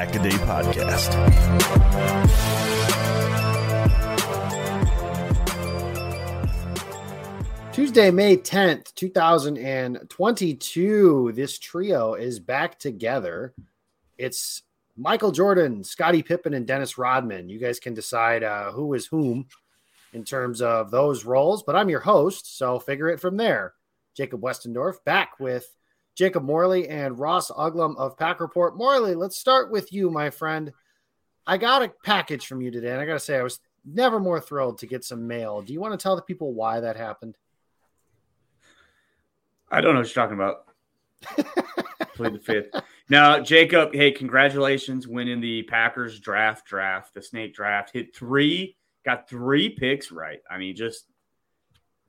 This is the Pack a Day Podcast. Tuesday, May 10th, 2022. This trio is back together. It's Michael Jordan, Scottie Pippen, and Dennis Rodman. You guys can decide uh, who is whom in terms of those roles, but I'm your host, so figure it from there. Jacob Westendorf back with Jacob Morley and Ross Uglem of Pack Report. Morley, let's start with you, my friend. I got a package from you today, and I got to say, I was never more thrilled to get some mail. Do you want to tell the people why that happened? I don't know what you're talking about. Plead the fifth. Now, Jacob, hey, congratulations winning the Packers draft draft, the snake draft. Hit three got three picks right. I mean, just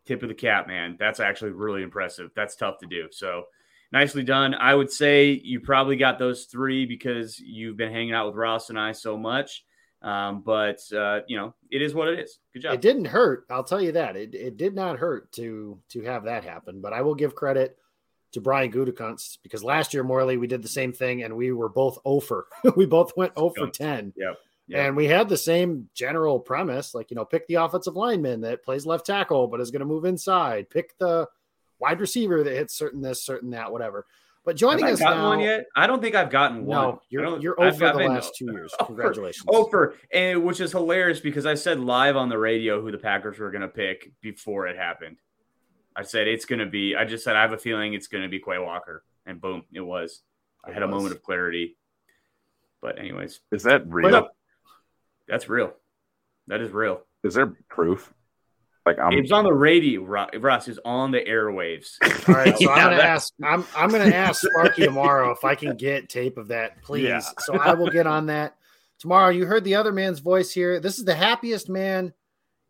tip of the cap, man. That's actually really impressive. That's tough to do. So nicely done. I would say you probably got those three because you've been hanging out with Ross and I so much. Um, but uh, you know, it is what it is. Good job. It didn't hurt. I'll tell you that. It, it did not hurt to to have that happen. But I will give credit to Brian Gutekunst because last year, Morley, we did the same thing and we were both over. we both went over 10. Yep. Yeah. And we had the same general premise, like you know, pick the offensive lineman that plays left tackle but is going to move inside. Pick the wide receiver that hits certain this, certain that, whatever. But joining Have us I gotten now, one yet? I don't think I've gotten one. No, you're you're over the last two years. Congratulations. Over, and which is hilarious because I said live on the radio who the Packers were going to pick before it happened. I said it's going to be. I just said I have a feeling it's going to be Quay Walker, and boom, it was. I It had a moment of clarity. But anyways, Is that real? up? that's real. That is real. Is there proof? Like I'm it on the radio. Ro- Ross is on the airwaves. All right, so Yeah, I'm gonna that- ask. I'm I'm gonna ask Sparky tomorrow if I can get tape of that, please. Yeah. So I will get on that tomorrow. You heard the other man's voice here. This is the happiest man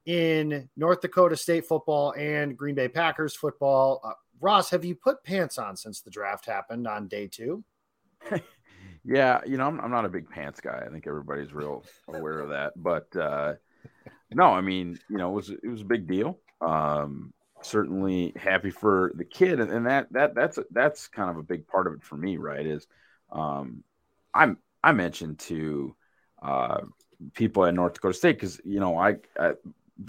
in North Dakota State football and Green Bay Packers football. Uh, Ross, have you put pants on since the draft happened on day two? yeah, you know, I'm, I'm not a big pants guy. I think everybody's real aware of that. But uh no, I mean, you know, it was it was a big deal. Um certainly happy for the kid and, and that that that's that's kind of a big part of it for me, right? Is um I'm I mentioned to uh people at North Dakota State because you know I, I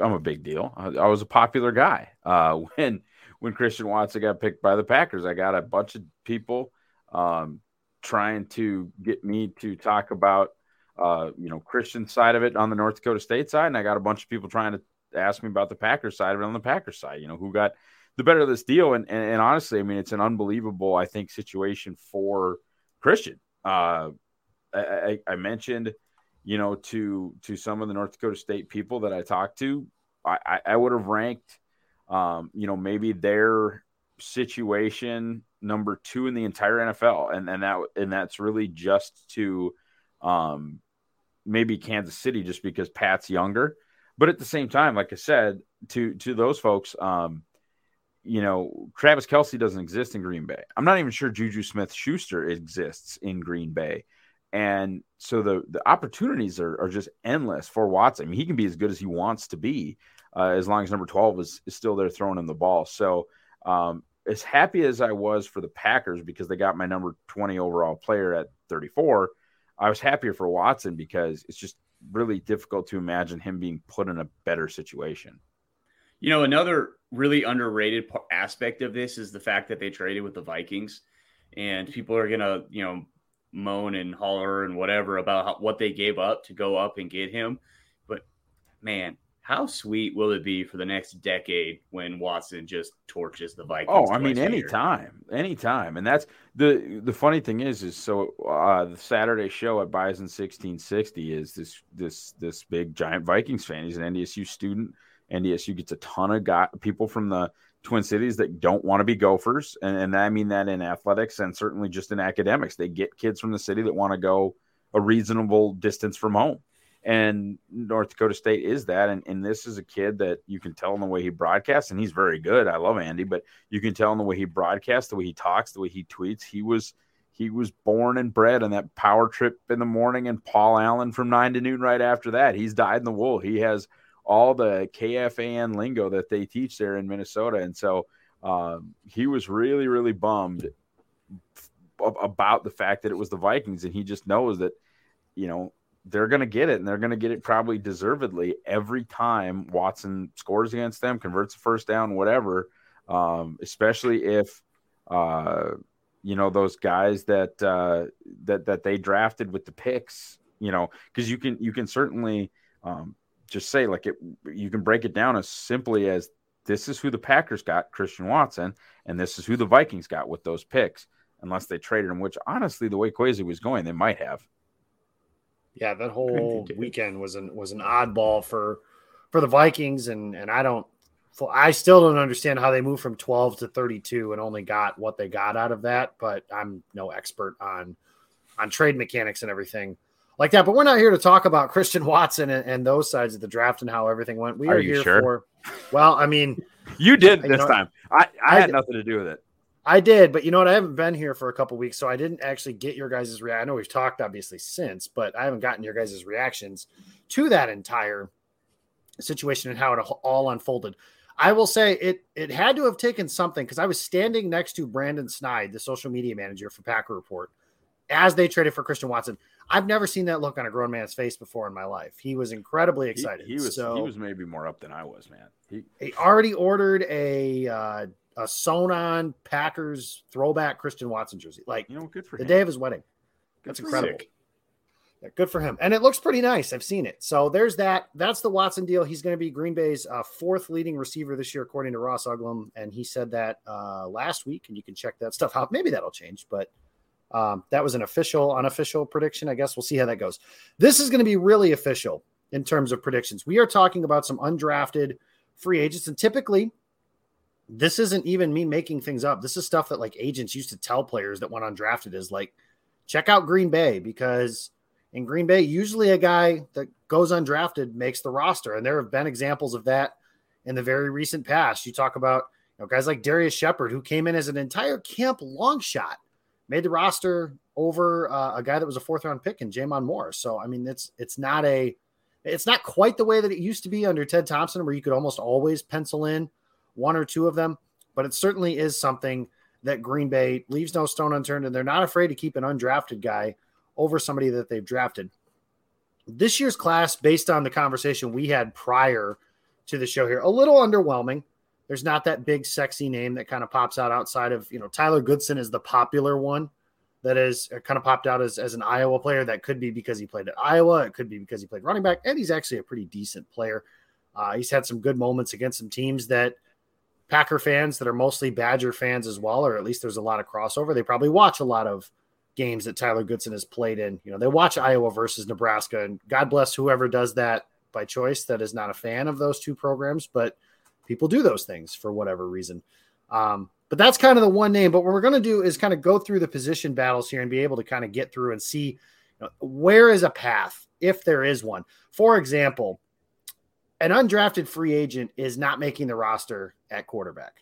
I'm a big deal. I, I was a popular guy uh, when when Christian Watson got picked by the Packers. I got a bunch of people um, trying to get me to talk about uh, you know Christian side of it on the North Dakota State side, and I got a bunch of people trying to ask me about the Packers side of it on the Packers side. You know who got the better of this deal, and and, and honestly, I mean it's an unbelievable I think situation for Christian. Uh, I, I, mentioned you know, to to some of the North Dakota State people that I talked to, I, I, I would have ranked, um, you know, maybe their situation number two in the entire NFL, and and that and that's really just to, um, maybe Kansas City, just because Pat's younger, but at the same time, like I said, to to those folks, um, you know, Travis Kelce doesn't exist in Green Bay. I'm not even sure Juju Smith Schuster exists in Green Bay. And so the the opportunities are, are just endless for Watson. I mean, he can be as good as he wants to be. uh, as long as number 12 is, is still there throwing him the ball. So, um, as happy as I was for the Packers because they got my number 20 overall player at 34, I was happier for Watson because it's just really difficult to imagine him being put in a better situation. You know, another really underrated aspect of this is the fact that they traded with the Vikings, and people are gonna, you know, moan and holler and whatever about how, what they gave up to go up and get him. But man, how sweet will it be for the next decade when Watson just torches the Vikings? Oh, I mean, anytime, anytime, and that's the the funny thing is, is so uh, the Saturday show at Bison sixteen sixty is this this this big giant Vikings fan. He's an NDSU student. NDSU gets a ton of got people from the Twin Cities that don't want to be Gophers, and, and I mean that in athletics and certainly just in academics. They get kids from the city that want to go a reasonable distance from home, and North Dakota State is that. And, and this is a kid that you can tell in the way he broadcasts, and he's very good. I love Andy, but you can tell in the way he broadcasts, the way he talks, the way he tweets. He was he was born and bred on that power trip in the morning, and Paul Allen from nine to noon right after that. He's dyed in the wool. He has all the KFAN lingo that they teach there in Minnesota. And so um, he was really, really bummed about the fact that it was the Vikings. And he just knows that, you know, they're going to get it and they're going to get it probably deservedly every time Watson scores against them, converts a first down, whatever. Um, especially if, uh, you know, those guys that, uh, that, that they drafted with the picks, you know, cause you can, you can certainly, um, just say like it you can break it down as simply as this is who the Packers got, Christian Watson, and this is who the Vikings got with those picks, unless they traded him, which honestly, the way Kwesi was going, they might have. Yeah, that whole weekend was an was an oddball for for the Vikings, and and I don't, I still don't understand how they moved from twelve to thirty two and only got what they got out of that. But I'm no expert on on trade mechanics and everything like that. But we're not here to talk about Christian Watson and, and those sides of the draft and how everything went. We are, are here sure? for. Well, I mean, you did this know, time. I, I, I had did, nothing to do with it. I did, but you know what? I haven't been here for a couple weeks, so I didn't actually get your guys' reaction. I know we've talked obviously since, but I haven't gotten your guys' reactions to that entire situation and how it all unfolded. I will say it it had to have taken something because I was standing next to Brandon Snide, the social media manager for Packer Report, as they traded for Christian Watson. I've never seen that look on a grown man's face before in my life. He was incredibly excited. He, he was so, he was maybe more up than I was, man. He, he already ordered a uh, a sewn on Packers throwback Christian Watson jersey. Like you know, good for the him. day of his wedding. Good That's incredible. Yeah, good for him, and it looks pretty nice. I've seen it. So there's that. That's the Watson deal. He's going to be Green Bay's uh, fourth leading receiver this year, according to Ross Uglem, and he said that uh, last week. And you can check that stuff out. Maybe that'll change, but um, that was an official, unofficial prediction. I guess we'll see how that goes. This is going to be really official in terms of predictions. We are talking about some undrafted free agents, and typically, this isn't even me making things up. This is stuff that like agents used to tell players that went undrafted is like, check out Green Bay because in Green Bay, usually a guy that goes undrafted makes the roster, and there have been examples of that in the very recent past. You talk about you know, guys like Darrius Shepherd, who came in as an entire camp long shot made the roster over uh, a guy that was a fourth round pick in J'Mon Moore. So I mean, it's it's not a it's not quite the way that it used to be under Ted Thompson, where you could almost always pencil in one or two of them. But it certainly is something that Green Bay leaves no stone unturned, and they're not afraid to keep an undrafted guy over somebody that they've drafted. This year's class, based on the conversation we had prior to the show here, a little underwhelming. There's not that big sexy name that kind of pops out outside of, you know, Tyler Goodson is the popular one that is uh, kind of popped out as, as an Iowa player. That could be because he played at Iowa. It could be because he played running back, and he's actually a pretty decent player. Uh, he's had some good moments against some teams that Packer fans that are mostly Badger fans as well, or at least there's a lot of crossover. They probably watch a lot of games that Tyler Goodson has played in. You know, they watch Iowa versus Nebraska, and God bless whoever does that by choice that is not a fan of those two programs, but – people do those things for whatever reason. Um, but that's kind of the one name. But what we're going to do is kind of go through the position battles here and be able to kind of get through and see you know, where is a path, if there is one. For example, an undrafted free agent is not making the roster at quarterback.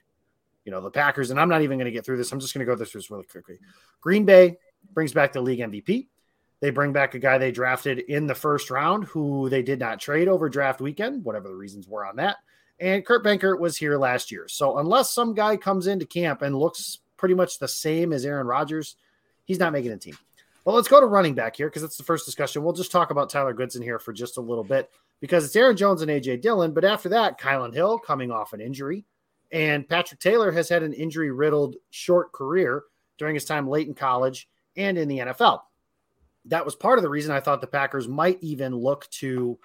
You know, the Packers, and I'm not even going to get through this. I'm just going to go through this really quickly. Green Bay brings back the league MVP. They bring back a guy they drafted in the first round who they did not trade over draft weekend, whatever the reasons were on that And Kurt Benkert was here last year. So unless some guy comes into camp and looks pretty much the same as Aaron Rodgers, he's not making a team. Well, let's go to running back here because that's the first discussion. We'll just talk about Tyler Goodson here for just a little bit because it's Aaron Jones and AJ Dillon. But after that, Kylin Hill coming off an injury, and Patrick Taylor has had an injury riddled short career during his time late in college and in the NFL. That was part of the reason I thought the Packers might even look to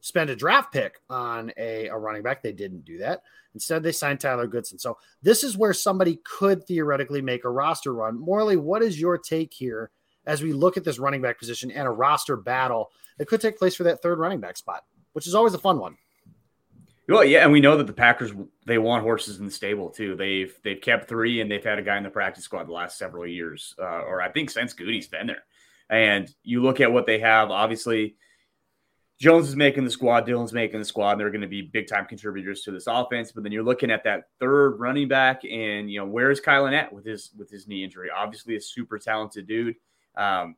spend a draft pick on a, a running back. They didn't do that. Instead, they signed Tyler Goodson. So this is where somebody could theoretically make a roster run. Morley, what is your take here as we look at this running back position and a roster battle that could take place for that third running back spot, which is always a fun one? Well, yeah, and we know that the Packers they want horses in the stable too. They've they've kept three, and they've had a guy in the practice squad the last several years, uh, or I think since Goody's been there. And you look at what they have. Obviously, Jones is making the squad, Dillon's making the squad, and they're going to be big time contributors to this offense. But then you're looking at that third running back, and you know where's Kylin at with his with his knee injury? Obviously, a super talented dude. Um,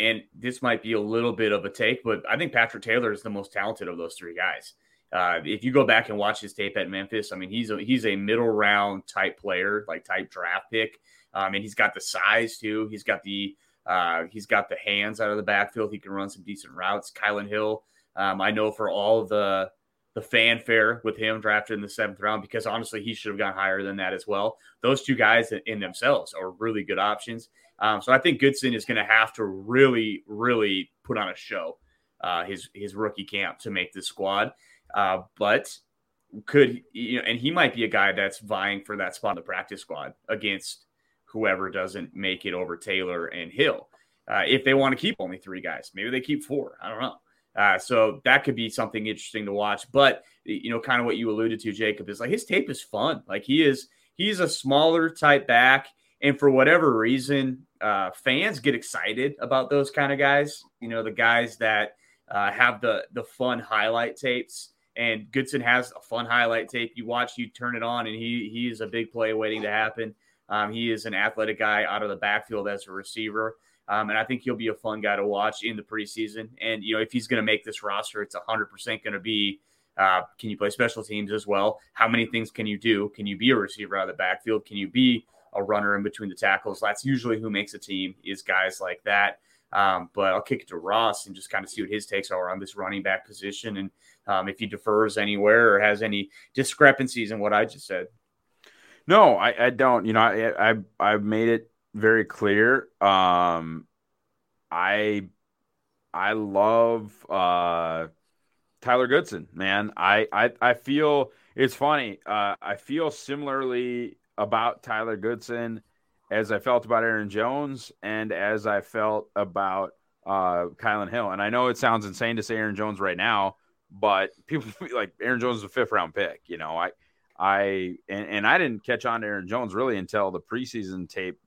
and this might be a little bit of a take, but I think Patrick Taylor is the most talented of those three guys. Uh, if you go back and watch his tape at Memphis, I mean, he's a, he's a middle round type player, like type draft pick. Um, and he's got the size too. He's got the uh, he's got the hands out of the backfield. He can run some decent routes. Kylin Hill, um, I know for all the the fanfare with him drafted in the seventh round because honestly he should have gone higher than that as well. Those two guys in themselves are really good options. Um, so I think Goodson is going to have to really, really put on a show uh, his his rookie camp to make the squad. Uh, but could you know, and he might be a guy that's vying for that spot in the practice squad against whoever doesn't make it over Taylor and Hill. Uh, if they want to keep only three guys, maybe they keep four. I don't know. Uh, so that could be something interesting to watch. But you know, kind of what you alluded to, Jacob, is like his tape is fun. Like he is, he's a smaller type back, and for whatever reason, uh, fans get excited about those kind of guys. You know, the guys that uh, have the the fun highlight tapes. And Goodson has a fun highlight tape. You watch, you turn it on, and he he is a big play waiting to happen. Um, he is an athletic guy out of the backfield as a receiver. Um, and I think he'll be a fun guy to watch in the preseason. And, you know, if he's going to make this roster, it's 100% going to be uh, can you play special teams as well? How many things can you do? Can you be a receiver out of the backfield? Can you be a runner in between the tackles? That's usually who makes a team, is guys like that. Um, but I'll kick it to Ross and just kind of see what his takes are on this running back position and um, if he defers anywhere or has any discrepancies in what I just said. No, I, I don't. You know, I, I I've made it very clear. Um, I I love uh, Tyler Goodson, man. I, I I feel it's funny. Uh, I feel similarly about Tyler Goodson as I felt about Aaron Jones and as I felt about uh, Kylin Hill. And I know it sounds insane to say Aaron Jones right now, but people like Aaron Jones is a fifth round pick. You know, I I and, and I didn't catch on to Aaron Jones really until the preseason tape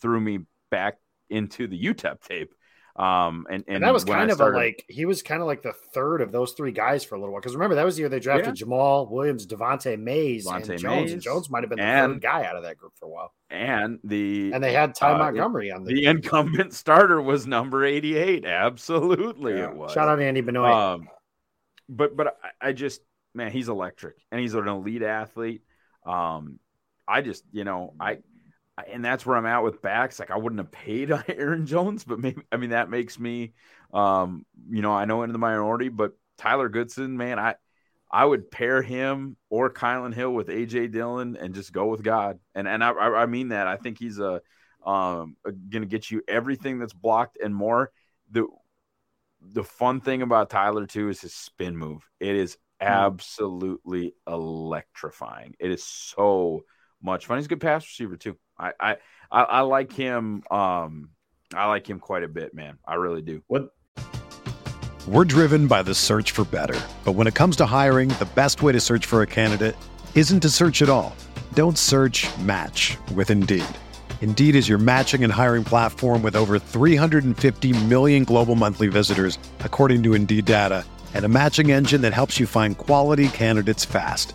threw me back into the UTEP tape. Um, and, and, and that was kind of a like he was kind of like the third of those three guys for a little while because remember that was the year they drafted yeah. Jamaal Williams, Devante Mays, Devontae and Jones. Mays, and Jones might have been the and, third guy out of that group for a while. And the and they had Ty uh, Montgomery on the the incumbent starter was number eighty eight. Absolutely, yeah. it was. Shout out Andy Benoit. Um, but but I, I just man, he's electric and he's an elite athlete. Um, I just, you know, I, and that's where I'm at with backs. Like I wouldn't have paid Aaron Jones, but maybe I mean that makes me, um, you know, I know in the minority. But Tyler Goodson, man, I I would pair him or Kylin Hill with AJ Dillon and just go with God. And and I I mean that. I think he's a um going to get you everything that's blocked and more. The the fun thing about Tyler too is his spin move. It is Hmm. absolutely electrifying. It is so much fun. He's a good pass receiver too. I I I, like him. Um, I like him quite a bit, man. I really do. What? We're driven by the search for better, but when it comes to hiring, the best way to search for a candidate isn't to search at all. Don't search. Match with Indeed. Indeed is your matching and hiring platform with over 350 million global monthly visitors, according to Indeed data and a matching engine that helps you find quality candidates fast.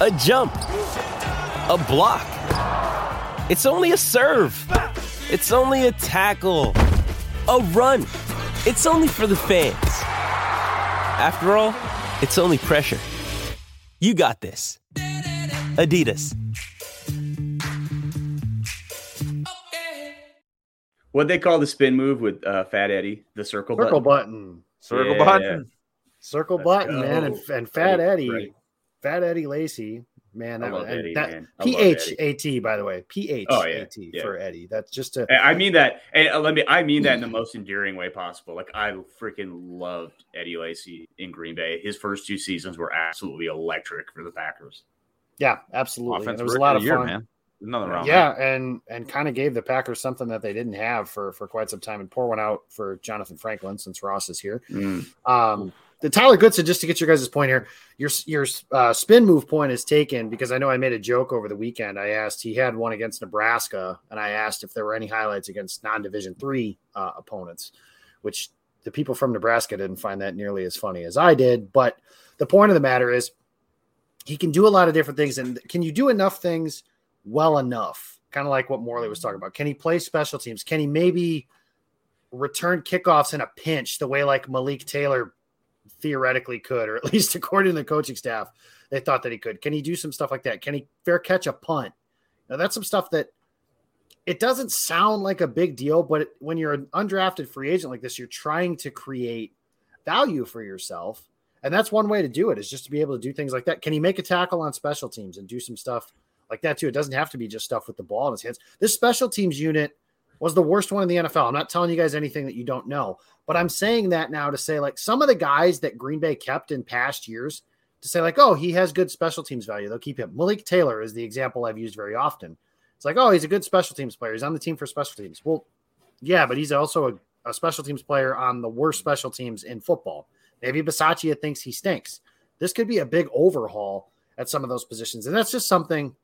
a jump, a block. It's only a serve. It's only a tackle, a run. It's only for the fans. After all, it's only pressure. You got this. Adidas. What they call the spin move with uh, Fat Eddie, the circle, Circle button. button. Circle Yeah. button. Circle Let's button, go. man. And, and Fat Eddie, Right. Fat Eddie Lacy, man. I That, love Eddie, that man. I P love H A T, by the way. P H Oh, A yeah. T Yeah. for Eddie. That's just a. And I mean that. And uh, let me. I mean that in the most endearing way possible. Like I freaking loved Eddie Lacy in Green Bay. His first two seasons were absolutely electric for the Packers. Yeah, absolutely. And it was a lot of of year, fun. man. There's nothing wrong. with Yeah, and and kind of gave the Packers something that they didn't have for for quite some time, and pour one out for Johnathan Franklin since Ross is here. Um, the Tyler Goodson, just to get your guys' point here, your your uh, spin move point is taken because I know I made a joke over the weekend. I asked he had one against Nebraska, and I asked if there were any highlights against non-division three uh, opponents, which the people from Nebraska didn't find that nearly as funny as I did. But the point of the matter is, he can do a lot of different things, and can you do enough things well enough? Kind of like what Morley was talking about. Can he play special teams? Can he maybe return kickoffs in a pinch the way like Malik Taylor theoretically could, or at least according to the coaching staff, they thought that he could. Can he do some stuff like that? Can he fair catch a punt? Now that's some stuff that it doesn't sound like a big deal, but when you're an undrafted free agent like this, you're trying to create value for yourself. And that's one way to do it is just to be able to do things like that. Can he make a tackle on special teams and do some stuff like that too? It doesn't have to be just stuff with the ball in his hands. This special teams unit was the worst one in the NFL. I'm not telling you guys anything that you don't know, but I'm saying that now to say like some of the guys that Green Bay kept in past years to say like, oh, he has good special teams value. They'll keep him. Malik Taylor is the example I've used very often. It's like, oh, he's a good special teams player. He's on the team for special teams. Well, yeah, but he's also a, a special teams player on the worst special teams in football. Maybe Bisaccia thinks he stinks. This could be a big overhaul at some of those positions. And that's just something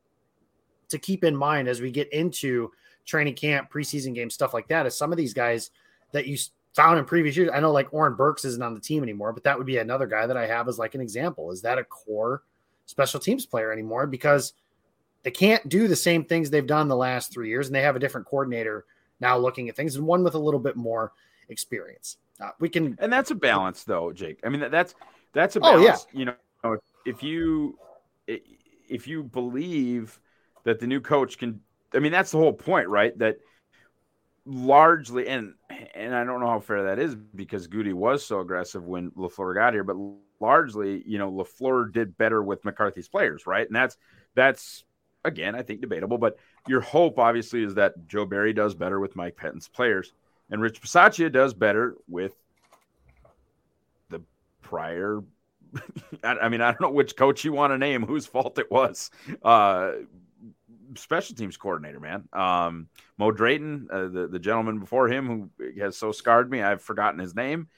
to keep in mind as we get into training camp, preseason games, stuff like that. Is some of these guys that you found in previous years. I know like Oren Burks isn't on the team anymore, but that would be another guy that I have as like an example. Is that a core special teams player anymore? Because they can't do the same things they've done the last three years, and they have a different coordinator now looking at things and one with a little bit more experience. Uh, we can and that's a balance though jake i mean that's that's a Oh, balance yeah. you know if you if you believe that the new coach can i mean that's the whole point right that largely and and i don't know how fair that is because goody was so aggressive when lafleur got here but largely you know lafleur did better with mccarthy's players right and that's that's again i think debatable but your hope obviously is that joe barry does better with mike pettine's players and Rich Bisaccia does better with the prior. I, mean, I don't know which coach you want to name, whose fault it was. Uh, special teams coordinator, man. Um, Mo Drayton, uh, the the gentleman before him who has so scarred me, I've forgotten his name.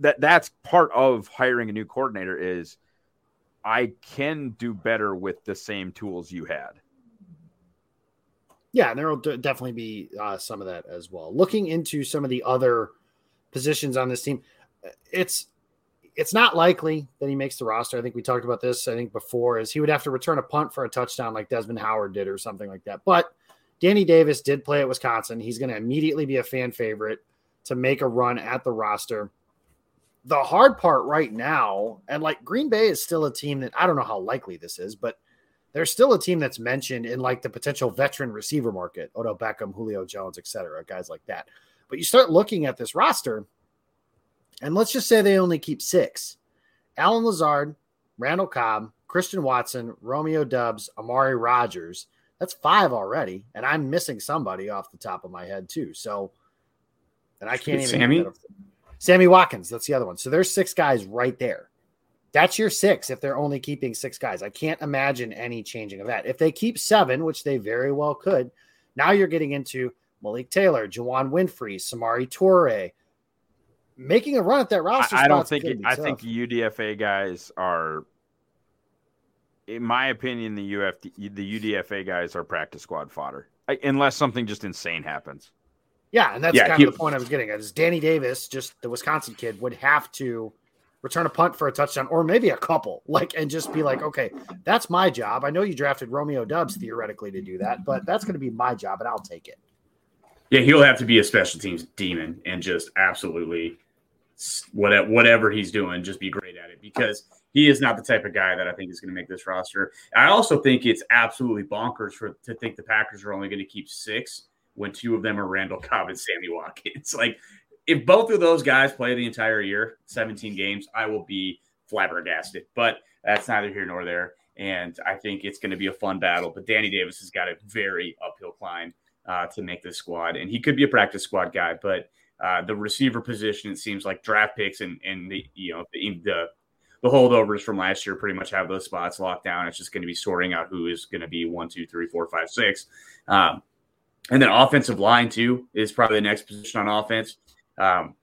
That that's part of hiring a new coordinator is I can do better with the same tools you had. Yeah, and there will definitely be uh, some of that as well. Looking into some of the other positions on this team, uh, it's it's not likely that he makes the roster. I think we talked about this. I think before is he would have to return a punt for a touchdown like Desmond Howard did or something like that. But Danny Davis did play at Wisconsin. He's going to immediately be a fan favorite to make a run at the roster. The hard part right now, and like Green Bay is still a team that I don't know how likely this is, but there's still a team that's mentioned in like the potential veteran receiver market, Odell Beckham, Julio Jones, et cetera, guys like that. But you start looking at this roster, and let's just say they only keep six Allen Lazard, Randall Cobb, Christian Watson, Romeo Doubs, Amari Rodgers, That's five already, and I'm missing somebody off the top of my head too. So, and I can't even. Sammy. Sammy Watkins. That's the other one. So there's six guys right there. That's your six if they're only keeping six guys. I can't imagine any changing of that. If they keep seven, which they very well could, now you're getting into Malik Taylor, Juwann Winfree, Samori Toure, making a run at that roster. I, I don't think. It, I think UDFA guys are, in my opinion, the UF the UDFA guys are practice squad fodder, I, unless something just insane happens. Yeah, and that's yeah, kind he, of the point I was getting at. Is Danny Davis, just the Wisconsin kid, would have to return a punt for a touchdown, or maybe a couple, like, and just be like, okay, that's my job. I know you drafted Romeo Doubs theoretically to do that, but that's going to be my job, and I'll take it. Yeah, he'll have to be a special teams demon and just absolutely whatever whatever he's doing, just be great at it because he is not the type of guy that I think is going to make this roster. I also think it's absolutely bonkers for to think the Packers are only going to keep six when two of them are Randall Cobb and Sammy Watkins. Like if both of those guys play the entire year, 17 games, I will be flabbergasted. But that's neither here nor there. And I think it's going to be a fun battle. But Danny Davis has got a very uphill climb uh, to make this squad, and he could be a practice squad guy. But uh, the receiver position, it seems like draft picks and and the you know the, the the holdovers from last year pretty much have those spots locked down. It's just going to be sorting out who is going to be one, two, three, four, five, six. Um, and then offensive line too is probably the next position on offense. Um,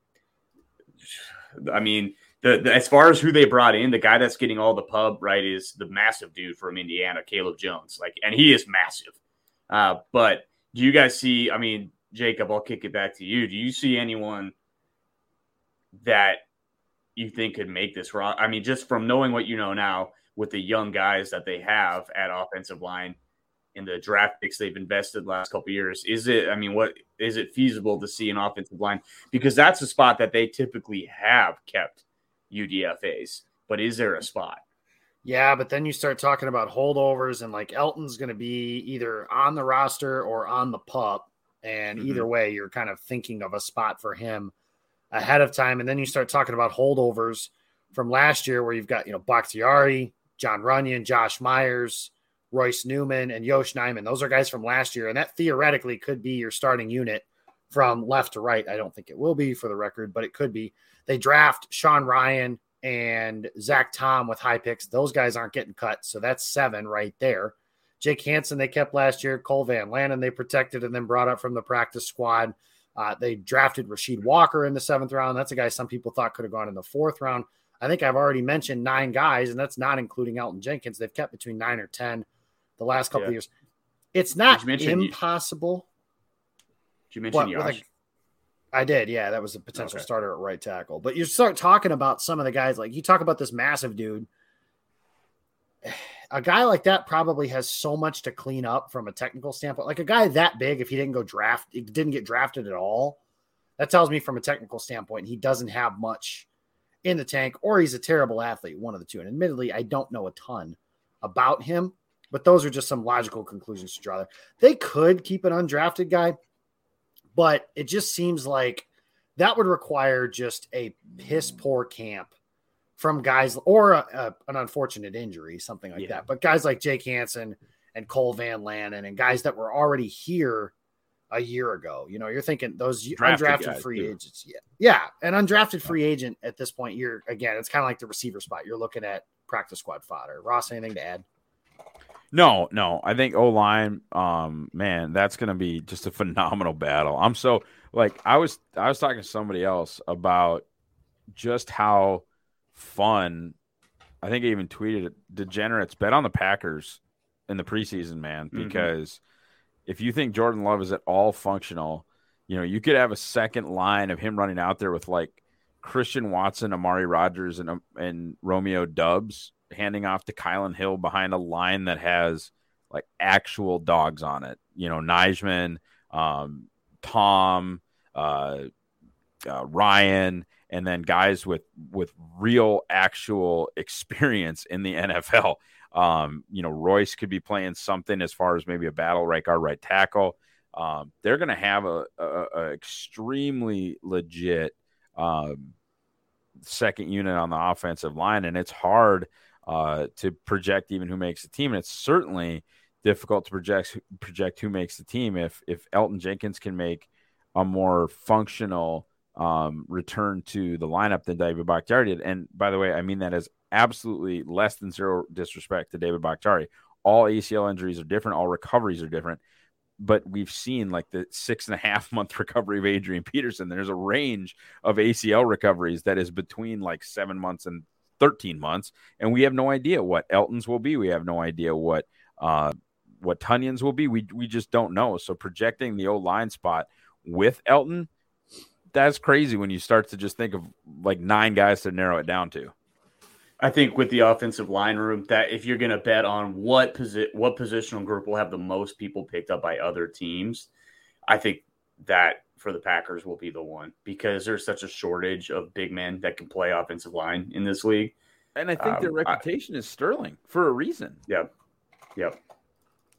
I mean, the, the, as far as who they brought in, the guy that's getting all the pub right is the massive dude from Indiana, Caleb Jones. Like, and he is massive. Uh, but do you guys see? I mean, Jacob, I'll kick it back to you. Do you see anyone that you think could make this wrong? I mean, just from knowing what you know now with the young guys that they have at offensive line in the draft picks they've invested last couple years, is it? I mean, what is it feasible to see an offensive line because that's a spot that they typically have kept UDFA's. But is there a spot? Yeah, but then you start talking about holdovers and like Elgton's going to be either on the roster or on the pup. And mm-hmm. either way, you're kind of thinking of a spot for him ahead of time. And then you start talking about holdovers from last year where you've got, you know, Bakhtiari, Jon Runyan, Josh Myers, Royce Newman, and Yosh Nijman. Those are guys from last year. And that theoretically could be your starting unit from left to right. I don't think it will be for the record, but it could be. They draft Sean Rhyan and Zach Tom with high picks. Those guys aren't getting cut. So that's seven right there. Jake Hanson they kept last year. Cole Van Lanen they protected and then brought up from the practice squad. Uh, they drafted Rasheed Walker in the seventh round. That's a guy some people thought could have gone in the fourth round. I think I've already mentioned nine guys, and that's not including Elgton Jenkins. They've kept between nine or ten the last couple yeah. of years. It's not impossible. Did you mention what, Yosh? I did, yeah. That was a potential okay. starter at right tackle. But you start talking about some of the guys, like you talk about this massive dude. A guy like that probably has so much to clean up from a technical standpoint. Like a guy that big, if he didn't go draft, he didn't get drafted at all. That tells me from a technical standpoint, he doesn't have much in the tank, or he's a terrible athlete, one of the two. And admittedly, I don't know a ton about him, but those are just some logical conclusions to draw there. They could keep an undrafted guy but it just seems like that would require just a piss poor camp from guys or a, a, an unfortunate injury, something like yeah. that. But guys like Jake Hanson and Cole Van Lanen and guys that were already here a year ago. You know, you're thinking those Drafted undrafted free too. agents. Yeah. Yeah. An undrafted free agent at this point, you're again, it's kind of like the receiver spot. You're looking at practice squad fodder. Ross, anything to add? No, no. I think O line, um, man, that's gonna be just a phenomenal battle. I'm so like I was I was talking to somebody else about just how fun I think I even tweeted it, degenerates bet on the Packers in the preseason, man, mm-hmm. because mm-hmm. if you think Jordan Love is at all functional, you know, you could have a second line of him running out there with like Christian Watson, Amari Rodgers, and um, and Romeo Doubs handing off to Kylin Hill behind a line that has like actual dogs on it. You know, Nijman, um, Tom, uh, uh, Ryan, and then guys with with real actual experience in the NFL. Um, you know, Royce could be playing something as far as maybe a battle right guard, right tackle. Um, they're going to have a, a, a, extremely legit um, second unit on the offensive line, and it's hard uh, to project even who makes the team. And it's certainly difficult to project project who makes the team. If if Elgton Jenkins can make a more functional um, return to the lineup than David Bakhtiari did, and by the way, I mean that as absolutely less than zero disrespect to David Bakhtiari. All ACL injuries are different. All recoveries are different. But we've seen like the six and a half month recovery of Adrian Peterson. There's a range of ACL recoveries that is between like seven months and 13 months. And we have no idea what Elgton's will be. We have no idea what uh, what Tonyan's will be. We we just don't know. So projecting the old line spot with Elgton, that's crazy when you start to just think of like nine guys to narrow it down to. I think with the offensive line room, that if you're going to bet on what posi- what positional group will have the most people picked up by other teams, I think that for the Packers will be the one because there's such a shortage of big men that can play offensive line in this league. And I think um, their reputation I, is sterling for a reason. Yep. Yep.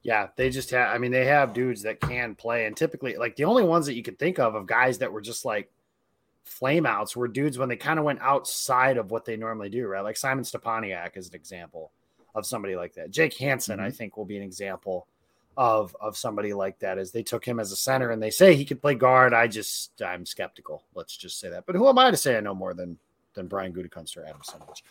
Yeah, they just have. I mean, they have dudes that can play, and typically, like the only ones that you could think of of guys that were just like flameouts were dudes when they kind of went outside of what they normally do, right? Like Simon Stepaniak is an example of somebody like that. Jake Hanson, mm-hmm. I think, will be an example of of somebody like that. As they took him as a center, and they say he could play guard. I just I'm skeptical. Let's just say that. But who am I to say I know more than than Brian Gutekunst or Adam Stenavich?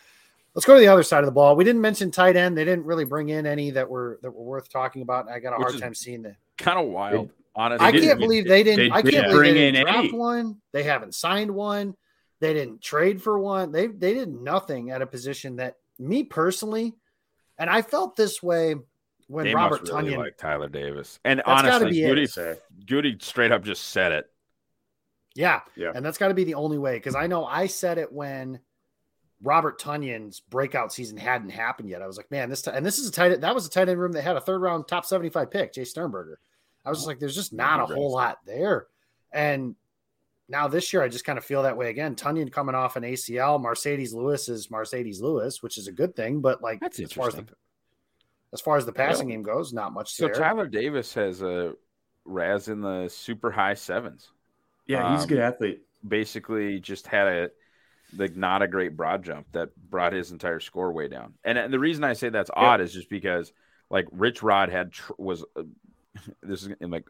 Let's go to the other side of the ball. We didn't mention tight end. They didn't really bring in any that were that were worth talking about. I got a Which hard time seeing that. Kind of wild. Honestly, I can't believe they didn't. They, I can't believe they didn't draft any. one. They haven't signed one. They didn't trade for one. They they did nothing at a position that me personally, and I felt this way when they Robert really Tonyan like Tyler Davis. And honestly, Goody, Goody straight up just said it. Yeah, yeah, and that's got to be the only way because I know I said it when Robert Tonyan's breakout season hadn't happened yet. I was like, man, this t-, and this is a tight that was a tight end room that had a third round top seventy five pick, Jace Sternberger. I was just like, there's just not a whole lot there. And now this year, I just kind of feel that way again. Tonyan coming off an ACL, Marcedes Lewis is Marcedes Lewis, which is a good thing, but like That's as far as the as far as the passing yeah. game goes, not much. So there. Tyler Davis has a RAS in the super high sevens. Yeah, he's um, a good athlete. Basically, just had a like not a great broad jump that brought his entire score way down. And, and the reason I say that's yeah. odd is just because like Rich Rod had tr- was uh, this is like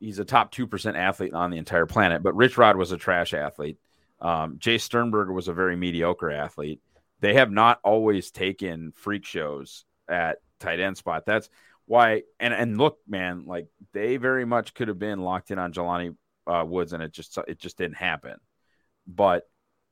he's a top two percent athlete on the entire planet. But Rich Rod was a trash athlete. Um, Jace Sternberger was a very mediocre athlete. They have not always taken freak shows at tight end spot. That's why. And and look, man, like they very much could have been locked in on Jelani uh, Woods, and it just it just didn't happen. But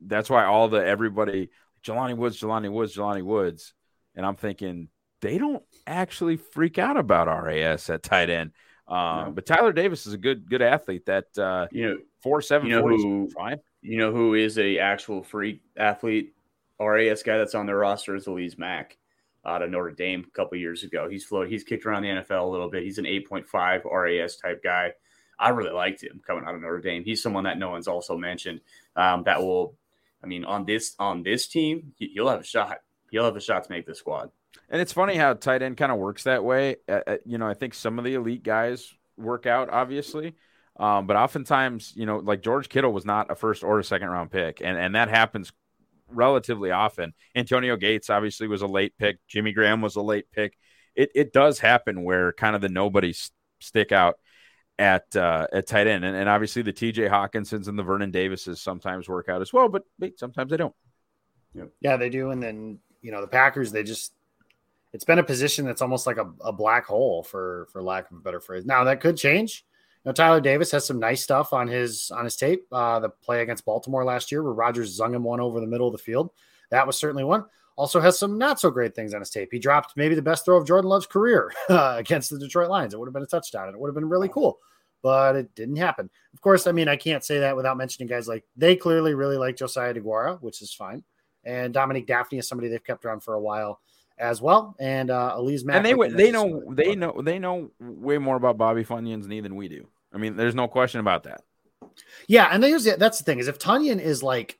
that's why all the everybody Jelani Woods, Jelani Woods, Jelani Woods, and I'm thinking they don't actually freak out about RAS at tight end. Um, no. But Tyler Davis is a good good athlete. That uh, you know four seven you know who, fine. You know who is a actual freak athlete RAS guy that's on their roster is Alize Mack out of Notre Dame a couple years ago. He's floated. He's kicked around the NFL a little bit. He's an eight point five RAS type guy. I really liked him coming out of Notre Dame. He's someone that no one's also mentioned um, that will. I mean, on this on this team, he'll have a shot. He'll have a shot to make the squad. And it's funny how tight end kind of works that way. Uh, you know, I think some of the elite guys work out, obviously. Um, but oftentimes, you know, like George Kittle was not a first or a second round pick, and, and that happens relatively often. Antonio Gates obviously was a late pick. Jimmy Graham was a late pick. It, it does happen where kind of the nobodies stick out at uh, at tight end, and, and obviously the T.J. Hockensons and the Vernon Davises sometimes work out as well, but sometimes they don't. Yeah, they do. And then you know the Packers, they just it's been a position that's almost like a, a black hole for for lack of a better phrase. Now that could change. You know, Tyler Davis has some nice stuff on his on his tape. Uh, the play against Baltimore last year, where Rodgers zung him one over the middle of the field, that was certainly one. Also has some not so great things on his tape. He dropped maybe the best throw of Jordan Love's career uh, against the Detroit Lions. It would have been a touchdown, and it would have been really cool, but it didn't happen. Of course, I mean I can't say that without mentioning guys like they clearly really like Josiah DeGuara, which is fine, and Dominique Dafney is somebody they've kept around for a while as well. And uh, Alize Mack. And they they know they know they know way more about Bobby Funyun's knee than we do. I mean, there's no question about that. Yeah, and there's that's the thing is if Tonyan is like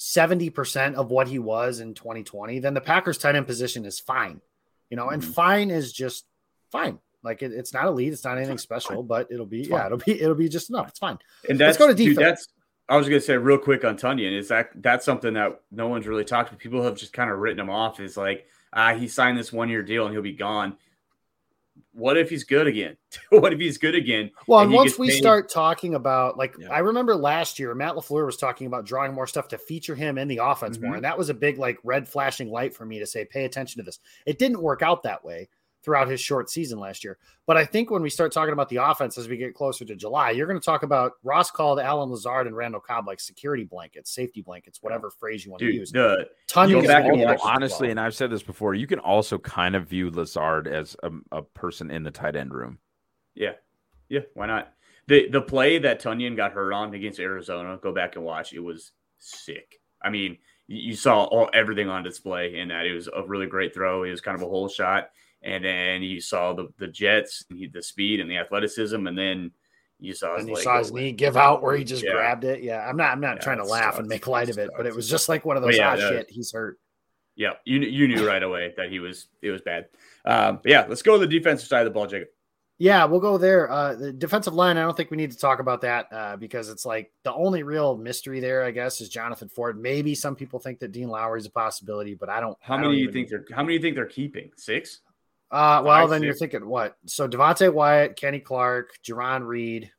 70% of what he was in 2020, then the Packers tight end position is fine. You know, and mm-hmm. fine is just fine. Like it, it's not elite, it's not anything special, but it'll be yeah, it'll be it'll be just enough. It's fine. And that's Let's go to defense. Dude, that's I was gonna say real quick on Tonyan is that that's something that no one's really talked about. People have just kind of written him off as like ah he signed this one year deal and he'll be gone. What if he's good again? what if he's good again? Well, and and once we paid? start talking about, like, Yeah. I remember last year, Matt LaFleur was talking about drawing more stuff to feature him in the offense more. Mhm. And that was a big, like, red flashing light for me to say, pay attention to this. It didn't work out that way throughout his short season last year. But I think when we start talking about the offense as we get closer to July, you're going to talk about Ross called Allen Lazard and Randall Cobb like security blankets, safety blankets, whatever phrase you want to use. the Ton go of back and people watch as well. honestly, and I've said this before, you can also kind of view Lazard as a, a person in the tight end room. Yeah, yeah. Why not? The the play that Tonyan got hurt on against Arizona, go back and watch. It was sick. I mean, you you saw all everything on display in that. It was a really great throw. It was kind of a whole shot, and then you saw the the Jets, and he- the speed and the athleticism, and then you saw his and you saw his knee give out where he just Yeah. grabbed it. Yeah, I'm not. I'm not Yeah, trying to laugh and make light of it, but it was just like one of those. yeah, ah, that- shit, he's hurt. Yeah, you you knew right away that he was it was bad. Um, yeah, let's go to the defensive side of the ball, Jacob. Yeah, we'll go there. Uh, the defensive line, I don't think we need to talk about that uh, because it's like the only real mystery there, I guess, is Jonathan Ford. Maybe some people think that Dean Lowry is a possibility, but I don't. How I don't many do you think they're how many do you think they're keeping? Six? Uh, well, five, then you're thinking what? So Devonte Wyatt, Kenny Clark, Jarran Reed,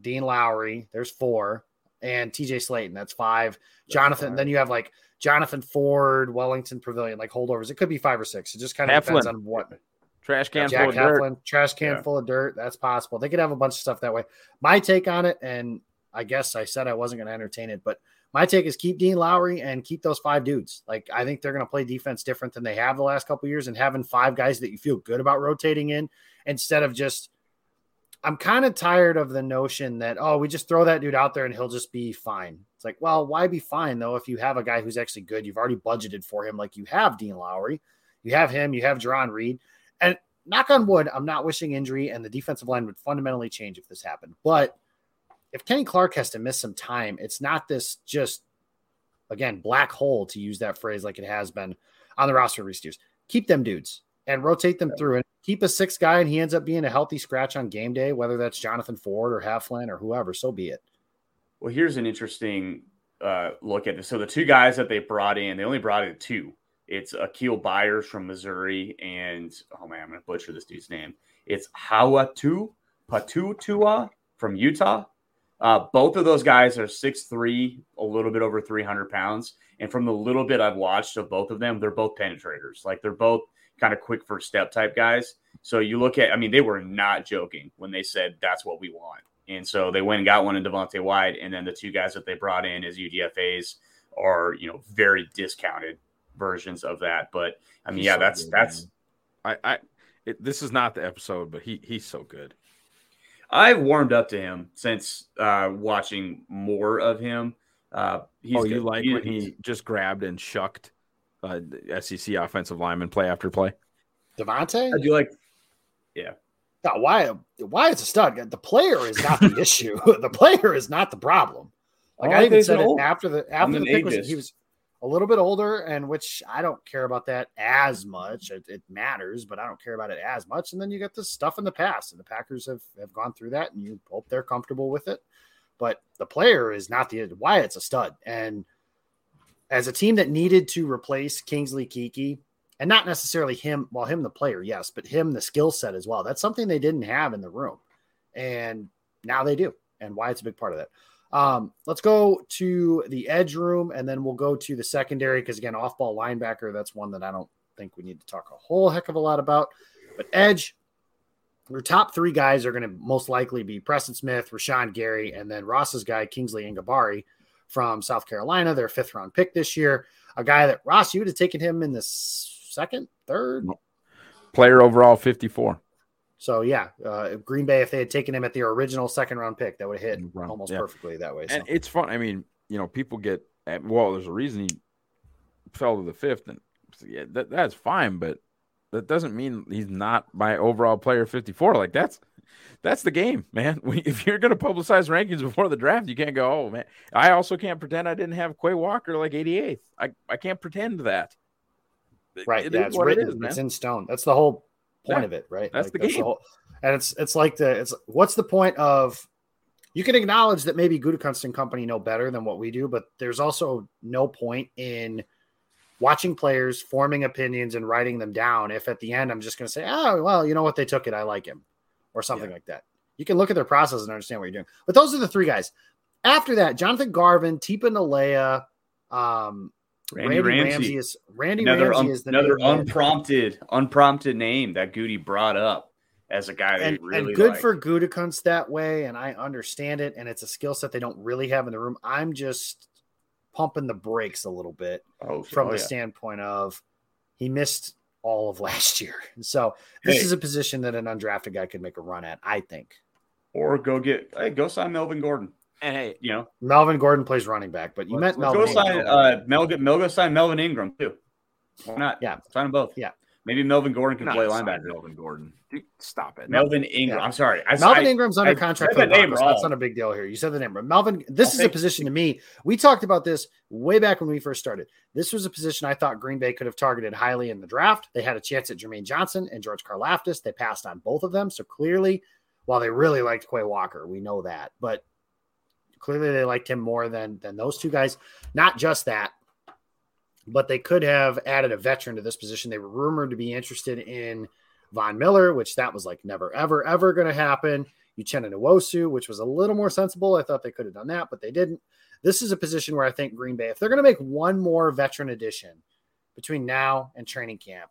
Dean Lowry. There's four, and T.J. Slaton. That's five. Jonathan. five. Then you have like Jonathan Ford, Wellington Pavilion, like holdovers. It could be five or six. It just kind of depends on what Trash can Jack full of dirt. Trash can Yeah. full of dirt. That's possible. They could have a bunch of stuff that way. My take on it, and I guess I said I wasn't going to entertain it, but my take is keep Dean Lowry and keep those five dudes. Like I think they're going to play defense different than they have the last couple years, and having five guys that you feel good about rotating in instead of just. I'm kind of tired of the notion that oh we just throw that dude out there and he'll just be fine. It's like well why be fine though if you have a guy who's actually good you've already budgeted for him like you have Dean Lowry, you have him, you have Jarran Reed, and knock on wood, I'm not wishing injury, and the defensive line would fundamentally change if this happened. But if Kenny Clark has to miss some time, it's not this just again black hole to use that phrase like it has been on the roster recent years. Keep them dudes and rotate them through and keep a sixth guy, and he ends up being a healthy scratch on game day, whether that's Jonathan Ford or Heflin or whoever. So be it. Well, here's an interesting uh, look at this. So the two guys that they brought in, they only brought in two. It's Akial Byers from Missouri, and oh man, I'm gonna butcher this dude's name. It's Hawatu Patutua from Utah. Uh, both of those guys are 6'3, a little bit over 300 pounds. And from the little bit I've watched of both of them, they're both penetrators. Like they're both kind of quick first step type guys. So you look at, I mean, they were not joking when they said that's what we want. And so they went and got one in Devonte Wyatt. And then the two guys that they brought in as UDFAs are, you know, very discounted versions of that. But I mean, He's yeah, so that's, good, that's, man. I, I it, this is not the episode, but he he's so good. I've warmed up to him since uh, watching more of him. Uh, he's oh, you good. like He- when he just grabbed and shucked uh, SEC offensive lineman play after play? Devonte? I do like No, why Wyatt's a stud. The player is not the issue. the player is not the problem. Like Oh, I even said it after the I'm after the an pick was ageist. he was a little bit older, and which I don't care about that as much. It, it matters, but I don't care about it as much. And then you get this stuff in the past, and the Packers have have gone through that, and you hope they're comfortable with it. But the player is not the Wyatt's a stud. And as a team that needed to replace Kingsley Keke, and not necessarily him, well, him the player, yes, but him the skill set as well. That's something they didn't have in the room, and now they do. And Wyatt's a big part of that. Um, let's go to the edge room, and then we'll go to the secondary because again, off-ball linebacker. That's one that I don't think we need to talk a whole heck of a lot about. But edge, your top three guys are going to most likely be Preston Smith, Rashan Gary, and then Ross's guy Kingsley Enagbare from South Carolina, their fifth round pick this year. A guy that Ross, you would have taken him in the second, third. Player overall 54. So yeah, uh, Green Bay, if they had taken him at their original second round pick, that would have hit Round, almost yeah. perfectly that way. So. And it's fun. I mean, you know, people get well. There's a reason he fell to the fifth, and yeah, that, that's fine. But that doesn't mean he's not my overall player 54. Like that's that's the game, man. If you're going to publicize rankings before the draft, you can't go, oh man. I also can't pretend I didn't have Quay Walker like 88th. I I can't pretend that. right It yeah it's what written it is, it's in stone that's the whole point Yeah, of it right that's the game. whole, and it's it's like the it's what's the point of you can acknowledge that maybe Gutekunst and company know better than what we do but there's also no point in watching players, forming opinions, and writing them down. If at the end I'm just going to say, oh, well, you know what, they took it, I like him, or something yeah. like that. You can look at their process and understand what you're doing. But those are the three guys. After that, Jonathan Garvin, Tipa Galeai, um, Randy, Randy Ramsey. Ramsey. is Randy another Ramsey is the another unprompted unprompted name that Goody brought up as a guy that and, really and good liked. for Gutekunst that way, and I understand it, and it's a skill set they don't really have in the room. I'm just pumping the brakes a little bit oh, from oh, the yeah. standpoint of he missed all of last year, and so this Hey. is a position that an undrafted guy could make a run at. I think or go get hey, go sign Melvin Gordon. And hey, You know, Melvin Gordon plays running back, but you let's, meant let's Melvin. go sign uh, Mel. Mel go sign Melvin Ingram too. Why not? Yeah. sign them both. Yeah. maybe Melvin Gordon can not play linebacker. Melvin Gordon. Dude, stop it. Melvin Ingram. Yeah. I'm sorry. I, Melvin I- Ingram's under I contract for the the name Broncos. That's not a big deal here. You said the name wrong. Melvin, this I'll is a take- position to me. We talked about this way back when we first started. This was a position I thought Green Bay could have targeted highly in the draft. They had a chance at Jermaine Johnson and George Karlaftis. They passed on both of them. So clearly, while they really liked Quay Walker, we know that. But clearly they liked him more than than those two guys. Not just that, but they could have added a veteran to this position. They were rumored to be interested in Von Miller, which that was like never, ever, ever going to happen. Uchenna Nwosu, which was a little more sensible. I thought they could have done that, but they didn't. This is a position where I think Green Bay, if they're going to make one more veteran addition between now and training camp,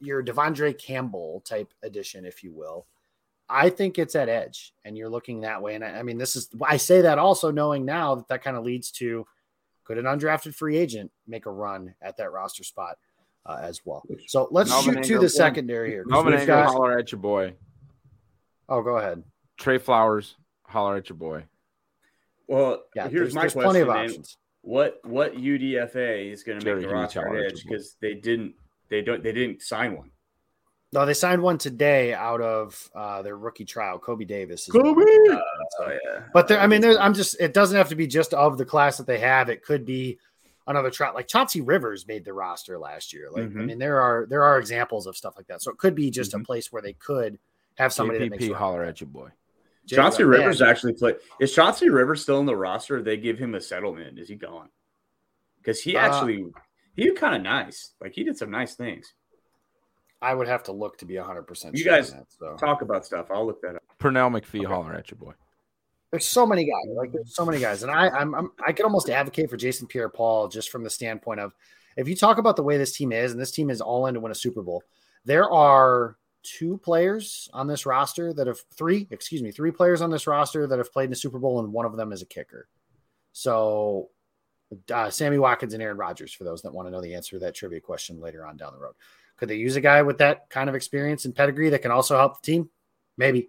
your Devondre Campbell type addition, if you will, I think it's at edge, and you're looking that way. And I, I mean, this is I say that also knowing now that that kind of leads to could an undrafted free agent make a run at that roster spot uh, as well. So let's Melvin shoot to the secondary here. Melvin we've Ingram, got- holler at your boy. oh, go ahead. Trey Flowers, holler at your boy. Well, Yeah, here's there's, my there's question. plenty of man. options. What what UDFA is going to Jerry make the roster at edge because they didn't they don't they didn't sign one. No, they signed one today out of uh, their rookie trial. Kobe Davis. Is Kobe! Uh, so yeah, But there, I mean, there, I'm just. It doesn't have to be just of the class that they have. It could be another trial. Like Chauncey Rivers made the roster last year. Like I Mhm. mean, there are there are examples of stuff like that. So it could be just Mhm. a place where they could have somebody that makes. JPP, a run. holler at your boy. J- Chauncey yeah. Rivers actually played. Is Chauncey Rivers still in the roster? Or they give him a settlement. Is he gone? Because he Uh, actually he kind of nice. Like he did some nice things. I would have to look to be 100. percent You sure guys on that, so. Talk about stuff. I'll look that up. Pernell McPhee, holler at your boy. there's so many guys. Like there's so many guys, and I I'm, I'm I can almost advocate for Jason Pierre-Paul just from the standpoint of if you talk about the way this team is, and this team is all in to win a Super Bowl. There are two players on this roster that have three, excuse me, three players on this roster that have played in the Super Bowl, and one of them is a kicker. So, uh, Sammy Watkins and Aaron Rodgers, for those that want to know the answer to that trivia question later on down the road. Could they use a guy with that kind of experience and pedigree that can also help the team? Maybe,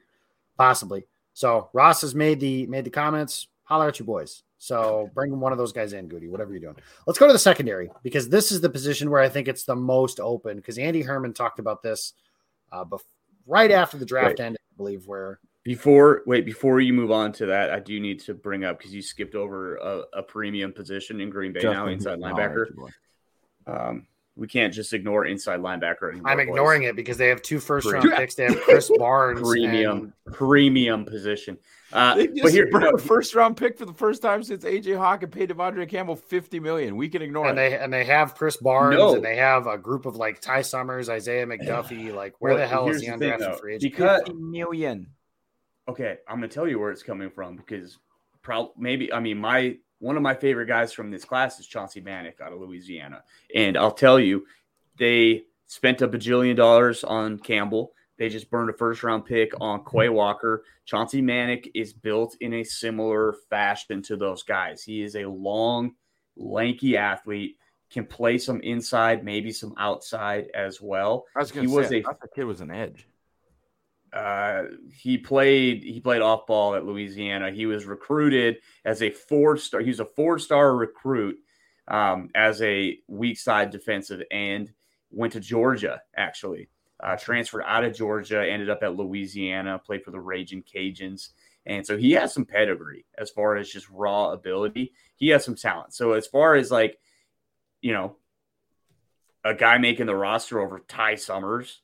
possibly. So Ross has made the made the comments. Holler at you boys. So bring one of those guys in, Goody, whatever you're doing. Let's go to the secondary because this is the position where I think it's the most open. Because Andy Herman talked about this uh, bef- right after the draft Right. ended, I believe, where Before wait, before you move on to that, I do need to bring up because you skipped over a, a premium position in Green Bay now, inside Houston, holler at linebacker. Um, we can't just ignore inside linebacker anymore. I'm boys. ignoring it because they have two first round picks. They have Krys Barnes, premium and- premium position. Uh, They but just here, brought no, a first round pick for the first time since AJ Hawk and paid Devondre Campbell 50 million. We can ignore and it. they and they have Krys Barnes, No. and they have a group of like Ty Summers, Isaiah McDuffie. Like, where Well, the hell is here's the the thing, undrafted though. free agent? Because 50 million. okay, I'm gonna tell you where it's coming from because probably maybe I mean my one of my favorite guys from this class is Chauncey Manac out of Louisiana, and I'll tell you, they spent a bajillion dollars on Campbell. They just burned a first round pick on Quay Walker. Chauncey Manac is built in a similar fashion to those guys. He is a long, lanky athlete, can play some inside, maybe some outside as well. I was going He to was say, a- I thought the kid was an edge. Uh, he played he played off ball at Louisiana. He was recruited as a four star. He was a four star recruit um, as a weak side defensive end. Went to Georgia actually. Uh, transferred out of Georgia, ended up at Louisiana, played for the Raging Cajuns, and so he has some pedigree as far as just raw ability. He has some talent. So as far as like, you know, a guy making the roster over Ty Summers,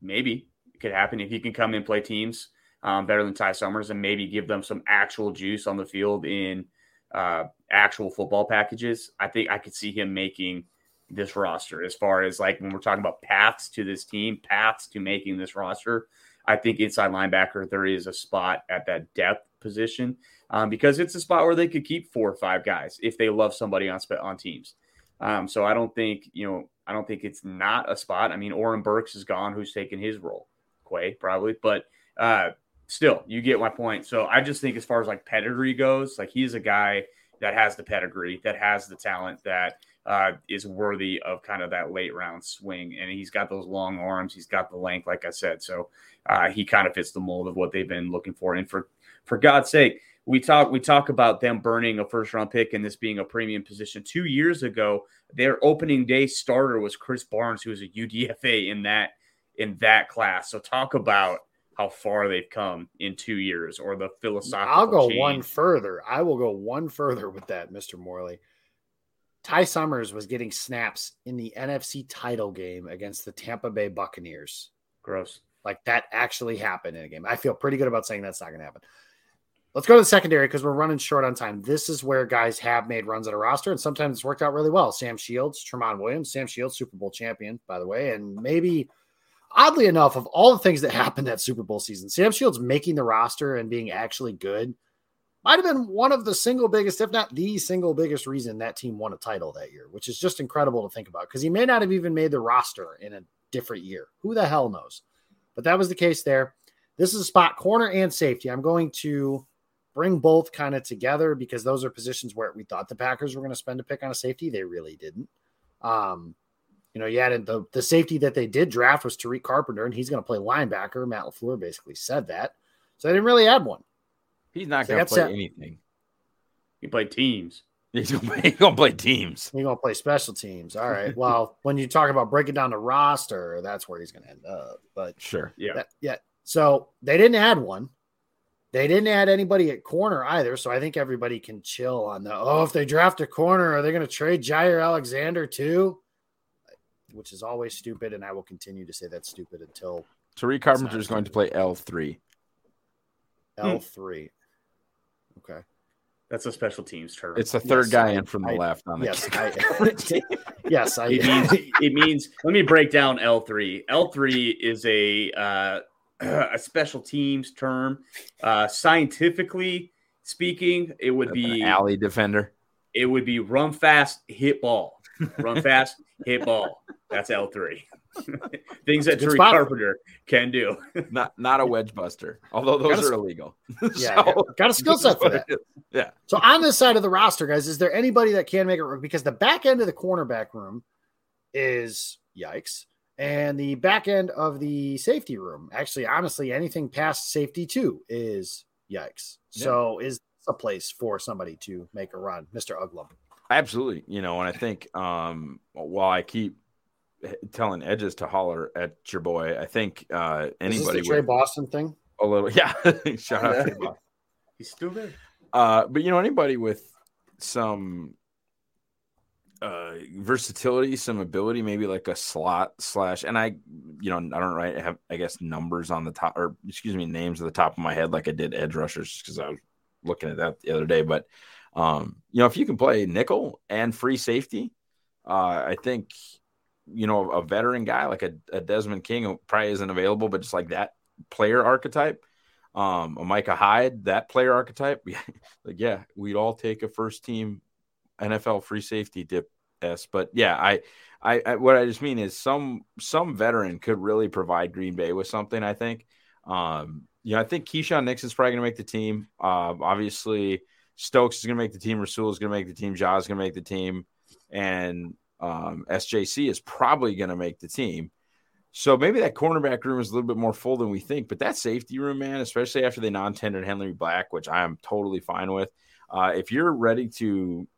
maybe could happen if he can come and play teams um, better than Ty Summers and maybe give them some actual juice on the field in uh, actual football packages. I think I could see him making this roster as far as like when we're talking about paths to this team, paths to making this roster. I think inside linebacker, there is a spot at that depth position um, because it's a spot where they could keep four or five guys if they love somebody on on teams. Um, so I don't think you know I don't think it's not a spot. I mean, Oren Burks is gone, who's taken his role, Quay probably, but uh, still, you get my point. So I just think as far as like pedigree goes, like he's a guy that has the pedigree, that has the talent, that uh, is worthy of kind of that late round swing. And he's got those long arms, he's got the length, like I said. So uh, he kind of fits the mold of what they've been looking for. And for for God's sake, we talk we talk about them burning a first round pick and this being a premium position. Two years ago, their opening day starter was Krys Barnes, who was a UDFA in that in that class. So talk about how far they've come in two years or the philosophical. I'll go change. one further. I will go one further with that, Mr. Morley. Ty Summers was getting snaps in the NFC title game against the Tampa Bay Buccaneers. Gross. Like that actually happened in a game. I feel pretty good about saying that's not going to happen. Let's go to the secondary because we're running short on time. This is where guys have made runs at a roster, and sometimes it's worked out really well. Sam Shields, Tramon Williams, Sam Shields, Super Bowl champion, by the way, and maybe oddly enough, of all the things that happened that Super Bowl season, Sam Shields making the roster and being actually good might have been one of the single biggest, if not the single biggest reason that team won a title that year, which is just incredible to think about because he may not have even made the roster in a different year. Who the hell knows? But that was the case there. This is a spot corner and safety. I'm going to bring both kind of together because those are positions where we thought the Packers were going to spend a pick on a safety. They really didn't. Um, you know, you had the, the safety that they did draft was Tariq Carpenter, and he's going to play linebacker. Matt LaFleur basically said that. So they didn't really add one. He's not So going to play a- anything. He played teams. He's going to play teams. He's going to play special teams. All right. Well, when you talk about breaking down the roster, that's where he's going to end up. But Sure. Yeah. that, yeah. So they didn't add one. They didn't add anybody at corner either. So I think everybody can chill on the oh, if they draft a corner, are they going to trade Jaire Alexander too? Which is always stupid, and I will continue to say that's stupid until Tariq Carpenter is going to play L3. L three. Okay. That's a special teams term. It's the third Yes, guy I- in from the I- left on the Yes. I, yes, I. it means it means let me break down L3. L3 is a uh, a special teams term. Uh, scientifically speaking, it would An be alley defender. it would be run fast, hit ball. Run fast, hit ball. That's L3. Things that Good Tariq spot. Carpenter can do. Not not a wedge buster, although those Gotta are s- illegal. Yeah, So, got- got a skill set for that. Yeah. So on this side of the roster, guys, is there anybody that can make it work? Because the back end of the cornerback room is yikes, and the back end of the safety room, actually, honestly, anything past safety two is yikes. Yeah. So is this a place for somebody to make a run, Mister Uglem? Absolutely. You know, and I think um while I keep telling edges to holler at your boy, I think uh Is this anybody the Trey with Boston thing? a little yeah, shout out Trey Boston. He's still there. Uh, but you know, anybody with some uh versatility, some ability, maybe like a slot slash, and I, you know, I don't right have I guess numbers on the top or excuse me, names at the top of my head like I did edge rushers because I was looking at that the other day. But um, you know, if you can play nickel and free safety, uh, I think you know a veteran guy like a, a Desmond King who probably isn't available, but just like that player archetype um a Micah Hyde, that player archetype. like, yeah, we'd all take a first team NFL free safety dip S. But yeah, I, I, I what I just mean is some some veteran could really provide Green Bay with something, I think. Um, you know, I think Keisean Nixon's probably gonna make the team. Uh, obviously Stokes is gonna make the team, Rasul is gonna make the team, Jaws is gonna make the team, and um, SJC is probably gonna make the team. So maybe that cornerback room is a little bit more full than we think, but that safety room, man, especially after they non-tendered Henry Black, which I am totally fine with. Uh, if you're ready to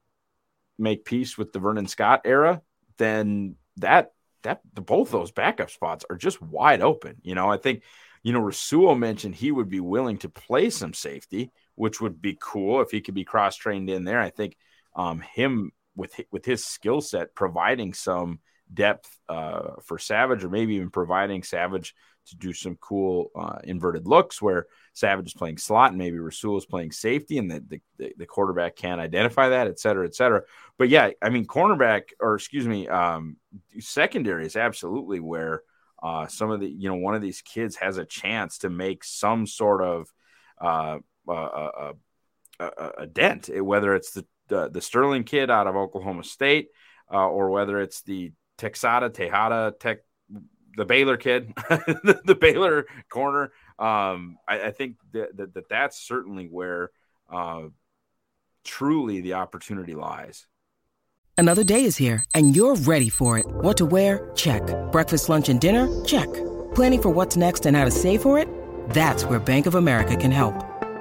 make peace with the Vernon Scott era, then that that the, both those backup spots are just wide open. You know, I think you know Rasul mentioned he would be willing to play some safety, which would be cool if he could be cross trained in there. I think um, him with with his skill set providing some depth uh, for Savage, or maybe even providing Savage to do some cool uh, inverted looks where Savage is playing slot and maybe Rasul is playing safety and the, the, the quarterback can't identify that, et cetera, et cetera. But yeah, I mean, cornerback or excuse me, um, secondary is absolutely where uh, some of the, you know, one of these kids has a chance to make some sort of uh, uh, uh a, dent, whether it's the, the, the Sterling kid out of Oklahoma State uh, or whether it's the Texada, Tejada, Tech, the Baylor kid, the, the, Baylor corner. Um, I, I, think that, that, that, that's certainly where uh, truly the opportunity lies. Another day is here, and you're ready for it. What to wear? Check. Breakfast, lunch, and dinner? Check. Planning for what's next and how to save for it? That's where Bank of America can help.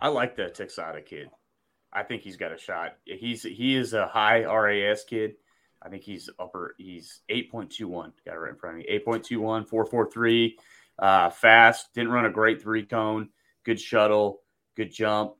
I like the Texada kid. I think he's got a shot. He's he is a high RAS kid. I think he's upper. He's eight point two one. Got it right in front of me. Eight point two one. Four four three. Uh, fast. Didn't run a great three cone. Good shuttle. Good jump.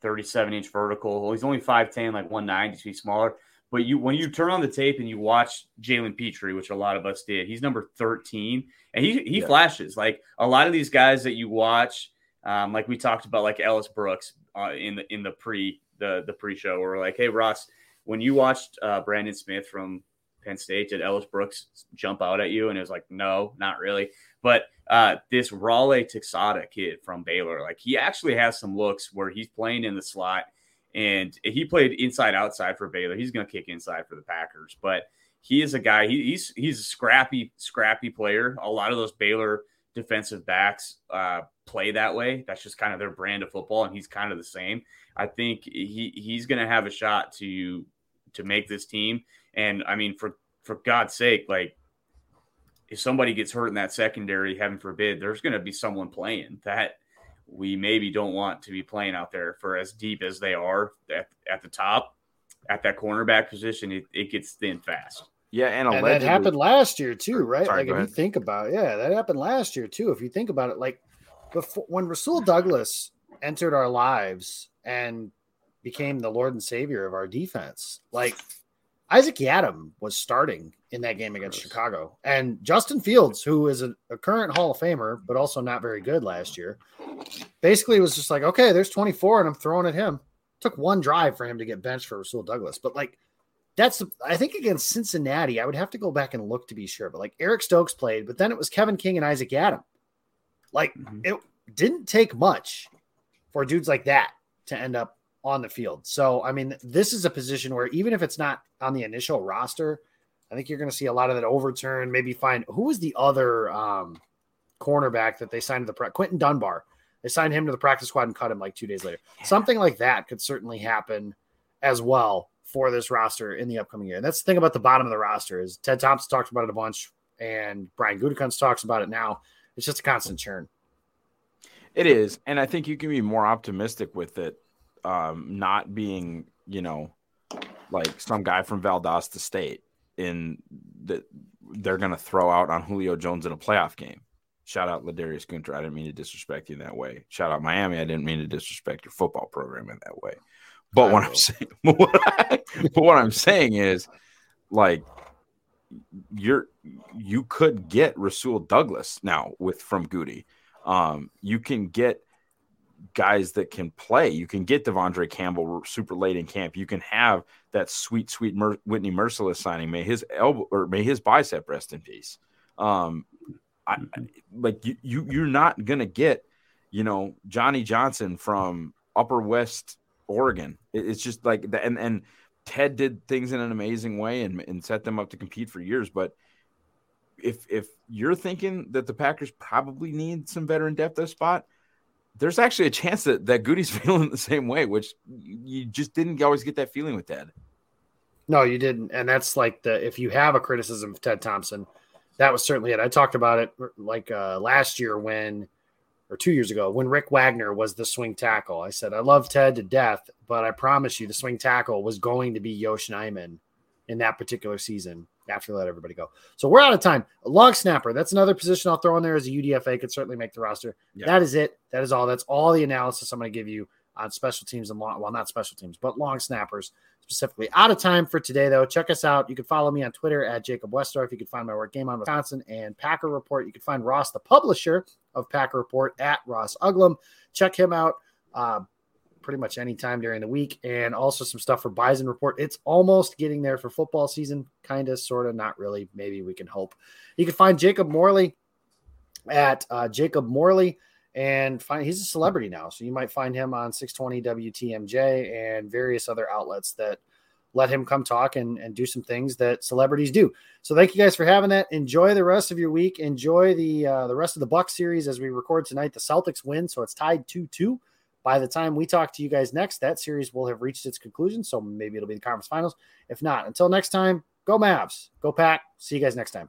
Thirty seven inch vertical. Well, he's only five ten, like one ninety. So he's smaller. But you when you turn on the tape and you watch Jalen Petrie, which a lot of us did, he's number thirteen, and he he yeah. flashes like a lot of these guys that you watch um, like we talked about, like Ellis Brooks uh, in the in the pre the the pre show, where like, hey Ross, when you watched uh, Brandon Smith from Penn State, did Ellis Brooks jump out at you? And it was like, no, not really. But uh, this Raleigh Texada kid from Baylor, like he actually has some looks where he's playing in the slot, and he played inside outside for Baylor. He's going to kick inside for the Packers, but he is a guy. He, he's he's a scrappy, scrappy player. A lot of those Baylor defensive backs uh, play that way. That's just kind of their brand of football, and he's kind of the same. I think he he's going to have a shot to to make this team. And I mean, for for God's sake, like if somebody gets hurt in that secondary, heaven forbid, there's going to be someone playing that we maybe don't want to be playing out there for as deep as they are at, at the top at that cornerback position. It, it gets thin fast. Yeah, and, and that happened last year too, right? Sorry, like if ahead. you think about, it, yeah, that happened last year too. If you think about it, like before when Rasul Douglas entered our lives and became the Lord and Savior of our defense, like Isaac Yiadom was starting in that game against Chicago, and Justin Fields, who is a, a current Hall of Famer but also not very good last year, basically was just like, okay, there's 24, and I'm throwing at him. Took one drive for him to get benched for Rasul Douglas, but like that's I think against Cincinnati, I would have to go back and look to be sure. But like Eric Stokes played, but then it was Kevin King and Isaac Yiadom. Like mm-hmm. it didn't take much for dudes like that to end up on the field. So I mean, this is a position where even if it's not on the initial roster, I think you're going to see a lot of that overturn. Maybe find who was the other um, cornerback that they signed to the pre- Quentin Dunbar. They signed him to the practice squad and cut him like two days later. Something like that could certainly happen as well for this roster in the upcoming year. And that's the thing about the bottom of the roster is Ted Thompson talked about it a bunch, and Brian Gutekunst talks about it now. It's just a constant churn. It is, and I think you can be more optimistic with it, um, not being you know like some guy from Valdosta State in that they're going to throw out on Julio Jones in a playoff game. Shout out Ladarius Gunter. I didn't mean to disrespect you in that way. Shout out Miami. I didn't mean to disrespect your football program in that way. But what I'm saying, but what I'm saying is, like, you're you could get Rasul Douglas now with from Goody. Um, you can get guys that can play. You can get De'Vondre Campbell super late in camp. You can have that sweet, sweet Mer- Whitney Mercilus signing. May his elbow or may his bicep rest in peace. Um, I, like you, you, you're not gonna get, you know, Johnny Johnson from Upper West Oregon. It's just like and and Ted did things in an amazing way and, and set them up to compete for years. But if if you're thinking that the Packers probably need some veteran depth at spot, there's actually a chance that that Goody's feeling the same way, which you just didn't always get that feeling with Ted. No, you didn't, and that's like the if you have a criticism of Ted Thompson, that was certainly it. I talked about it like uh, last year when, or two years ago when Rick Wagner was the swing tackle. I said I love Ted to death, but I promise you the swing tackle was going to be Yosh Nijman in that particular season after let everybody go. So we're out of time. A long snapper. That's another position I'll throw in there as a UDFA. Could certainly make the roster. Yeah. That is it. That is all. That's all the analysis I'm going to give you on special teams and long, well, not special teams, but long snappers specifically. Out of time for today, though. Check us out. You can follow me on Twitter at Jacob Westorf. You can find my work Game on Wisconsin and Packer Report. You can find Ross, the publisher of Packer Report, at Ross Uglem. Check him out. Uh, pretty much any time during the week, and also some stuff for Bison Report. It's almost getting there for football season, kind of, sort of, not really. Maybe we can hope. You can find Jacob Morley at uh, Jacob Morley, and find he's a celebrity now, so you might find him on 620 WTMJ and various other outlets that let him come talk and, and do some things that celebrities do. So thank you guys for having that. Enjoy the rest of your week. Enjoy the uh, the rest of the Buck series as we record tonight. The Celtics win, so it's tied two two. By the time we talk to you guys next, that series will have reached its conclusion. So maybe it'll be the conference finals. If not, until next time, go Mavs, go Pack. See you guys next time.